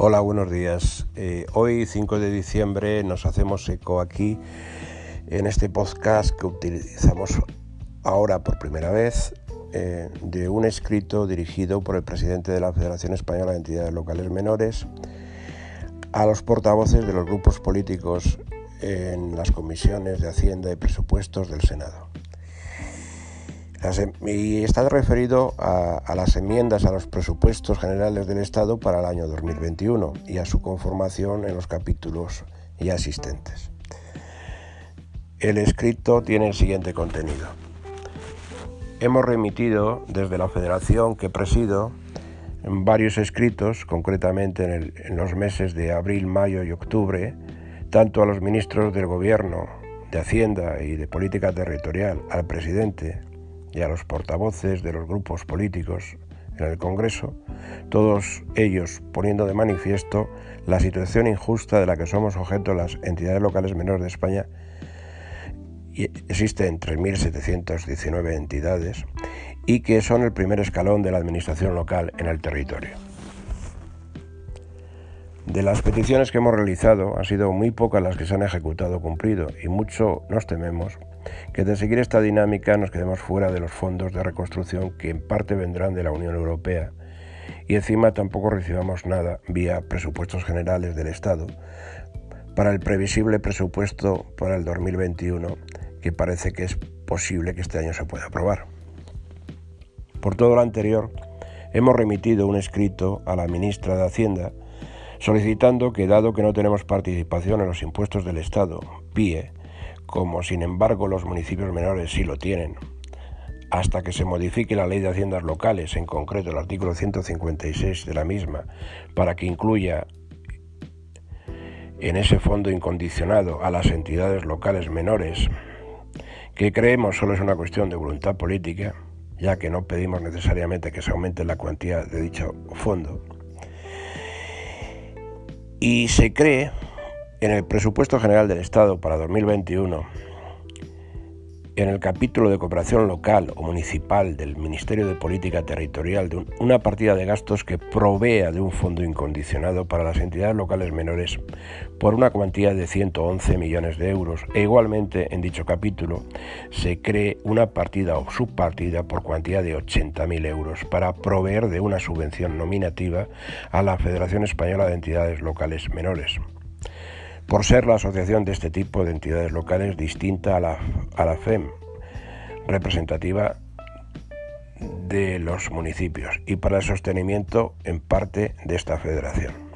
Hola, buenos días. Eh, hoy, 5 de diciembre, nos hacemos eco aquí en este podcast que utilizamos ahora por primera vez eh, de un escrito dirigido por el presidente de la Federación Española de Entidades Locales Menores a los portavoces de los grupos políticos en las comisiones de Hacienda y Presupuestos del Senado. Em, y está referido a, las enmiendas a los presupuestos generales del Estado para el año 2021 y a su conformación en los capítulos ya existentes. El escrito tiene el siguiente contenido. Hemos remitido desde la federación que presido varios escritos, concretamente en, en los meses de abril, mayo y octubre, tanto a los ministros del Gobierno, de Hacienda y de Política Territorial, al presidente, y a los portavoces de los grupos políticos en el Congreso, todos ellos poniendo de manifiesto la situación injusta de la que somos objeto las entidades locales menores de España. Y existen 3.719 entidades y que son el primer escalón de la administración local en el territorio. De las peticiones que hemos realizado, han sido muy pocas las que se han ejecutado o cumplido y mucho nos tememos que de seguir esta dinámica nos quedemos fuera de los fondos de reconstrucción que en parte vendrán de la Unión Europea y encima tampoco recibamos nada vía presupuestos generales del Estado para el previsible presupuesto para el 2021 que parece que es posible que este año se pueda aprobar. Por todo lo anterior, hemos remitido un escrito a la ministra de Hacienda solicitando que, dado que no tenemos participación en los impuestos del Estado, PIE, como sin embargo los municipios menores sí lo tienen, hasta que se modifique la ley de haciendas locales, en concreto el artículo 156 de la misma, para que incluya en ese fondo incondicionado a las entidades locales menores, que creemos solo es una cuestión de voluntad política, ya que no pedimos necesariamente que se aumente la cuantía de dicho fondo. Y se cree en el presupuesto general del Estado para 2021, en el capítulo de cooperación local o municipal del Ministerio de Política Territorial, de una partida de gastos que provea de un fondo incondicionado para las entidades locales menores por una cuantía de 111 millones de euros. E igualmente en dicho capítulo se cree una partida o subpartida por cuantía de 80.000 euros para proveer de una subvención nominativa a la Federación Española de Entidades Locales Menores por ser la asociación de este tipo de entidades locales distinta a la, a la FEM, representativa de los municipios, y para el sostenimiento en parte de esta federación.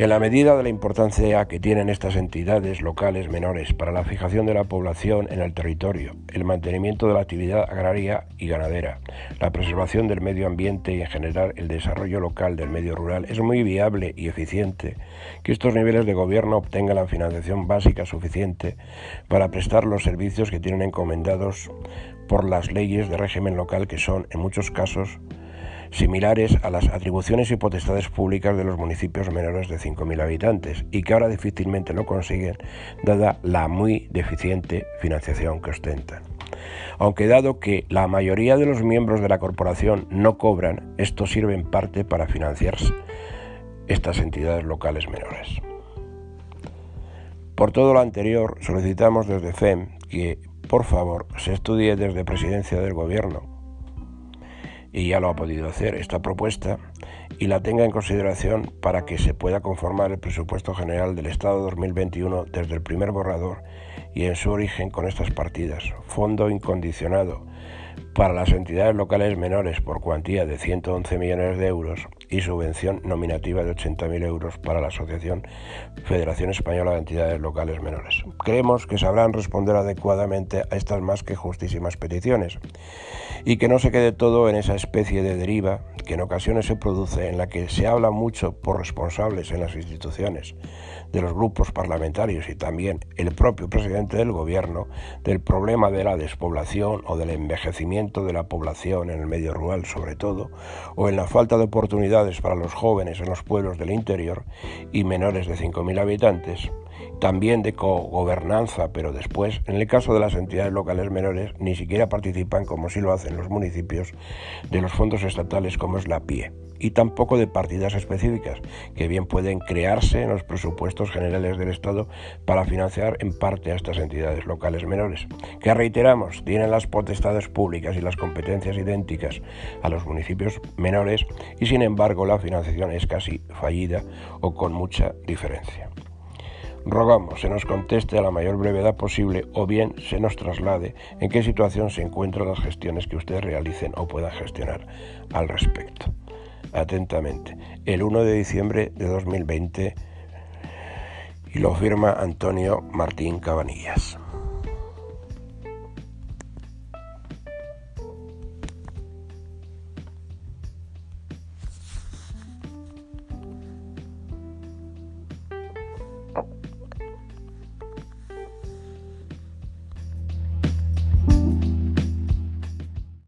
En la medida de la importancia que tienen estas entidades locales menores para la fijación de la población en el territorio, el mantenimiento de la actividad agraria y ganadera, la preservación del medio ambiente y en general el desarrollo local del medio rural, es muy viable y eficiente que estos niveles de gobierno obtengan la financiación básica suficiente para prestar los servicios que tienen encomendados por las leyes de régimen local que son, en muchos casos, similares a las atribuciones y potestades públicas de los municipios menores de 5.000 habitantes y que ahora difícilmente lo consiguen dada la muy deficiente financiación que ostentan. Aunque dado que la mayoría de los miembros de la corporación no cobran, esto sirve en parte para financiar estas entidades locales menores. Por todo lo anterior, solicitamos desde FEM que, por favor, se estudie desde Presidencia del Gobierno y ya lo ha podido hacer esta propuesta y la tenga en consideración para que se pueda conformar el presupuesto general del Estado 2021 desde el primer borrador y en su origen con estas partidas. Fondo incondicionado para las entidades locales menores por cuantía de 111 millones de euros y subvención nominativa de 80.000 euros para la Asociación Federación Española de Entidades Locales Menores. Creemos que sabrán responder adecuadamente a estas más que justísimas peticiones y que no se quede todo en esa especie de deriva que en ocasiones se produce en la que se habla mucho por responsables en las instituciones, de los grupos parlamentarios y también el propio presidente del gobierno del problema de la despoblación o del envejecimiento de la población en el medio rural sobre todo, o en la falta de oportunidades para los jóvenes en los pueblos del interior y menores de 5.000 habitantes, también de cogobernanza, pero después, en el caso de las entidades locales menores, ni siquiera participan, como sí lo hacen los municipios, de los fondos estatales como es la PIE. y tampoco de partidas específicas, que bien pueden crearse en los presupuestos generales del Estado para financiar en parte a estas entidades locales menores, que reiteramos, tienen las potestades públicas y las competencias idénticas a los municipios menores y sin embargo la financiación es casi fallida o con mucha diferencia. Rogamos se nos conteste a la mayor brevedad posible o bien se nos traslade en qué situación se encuentran las gestiones que ustedes realicen o puedan gestionar al respecto. Atentamente, el 1 de diciembre de 2020 y lo firma Antonio Martín Cabanillas.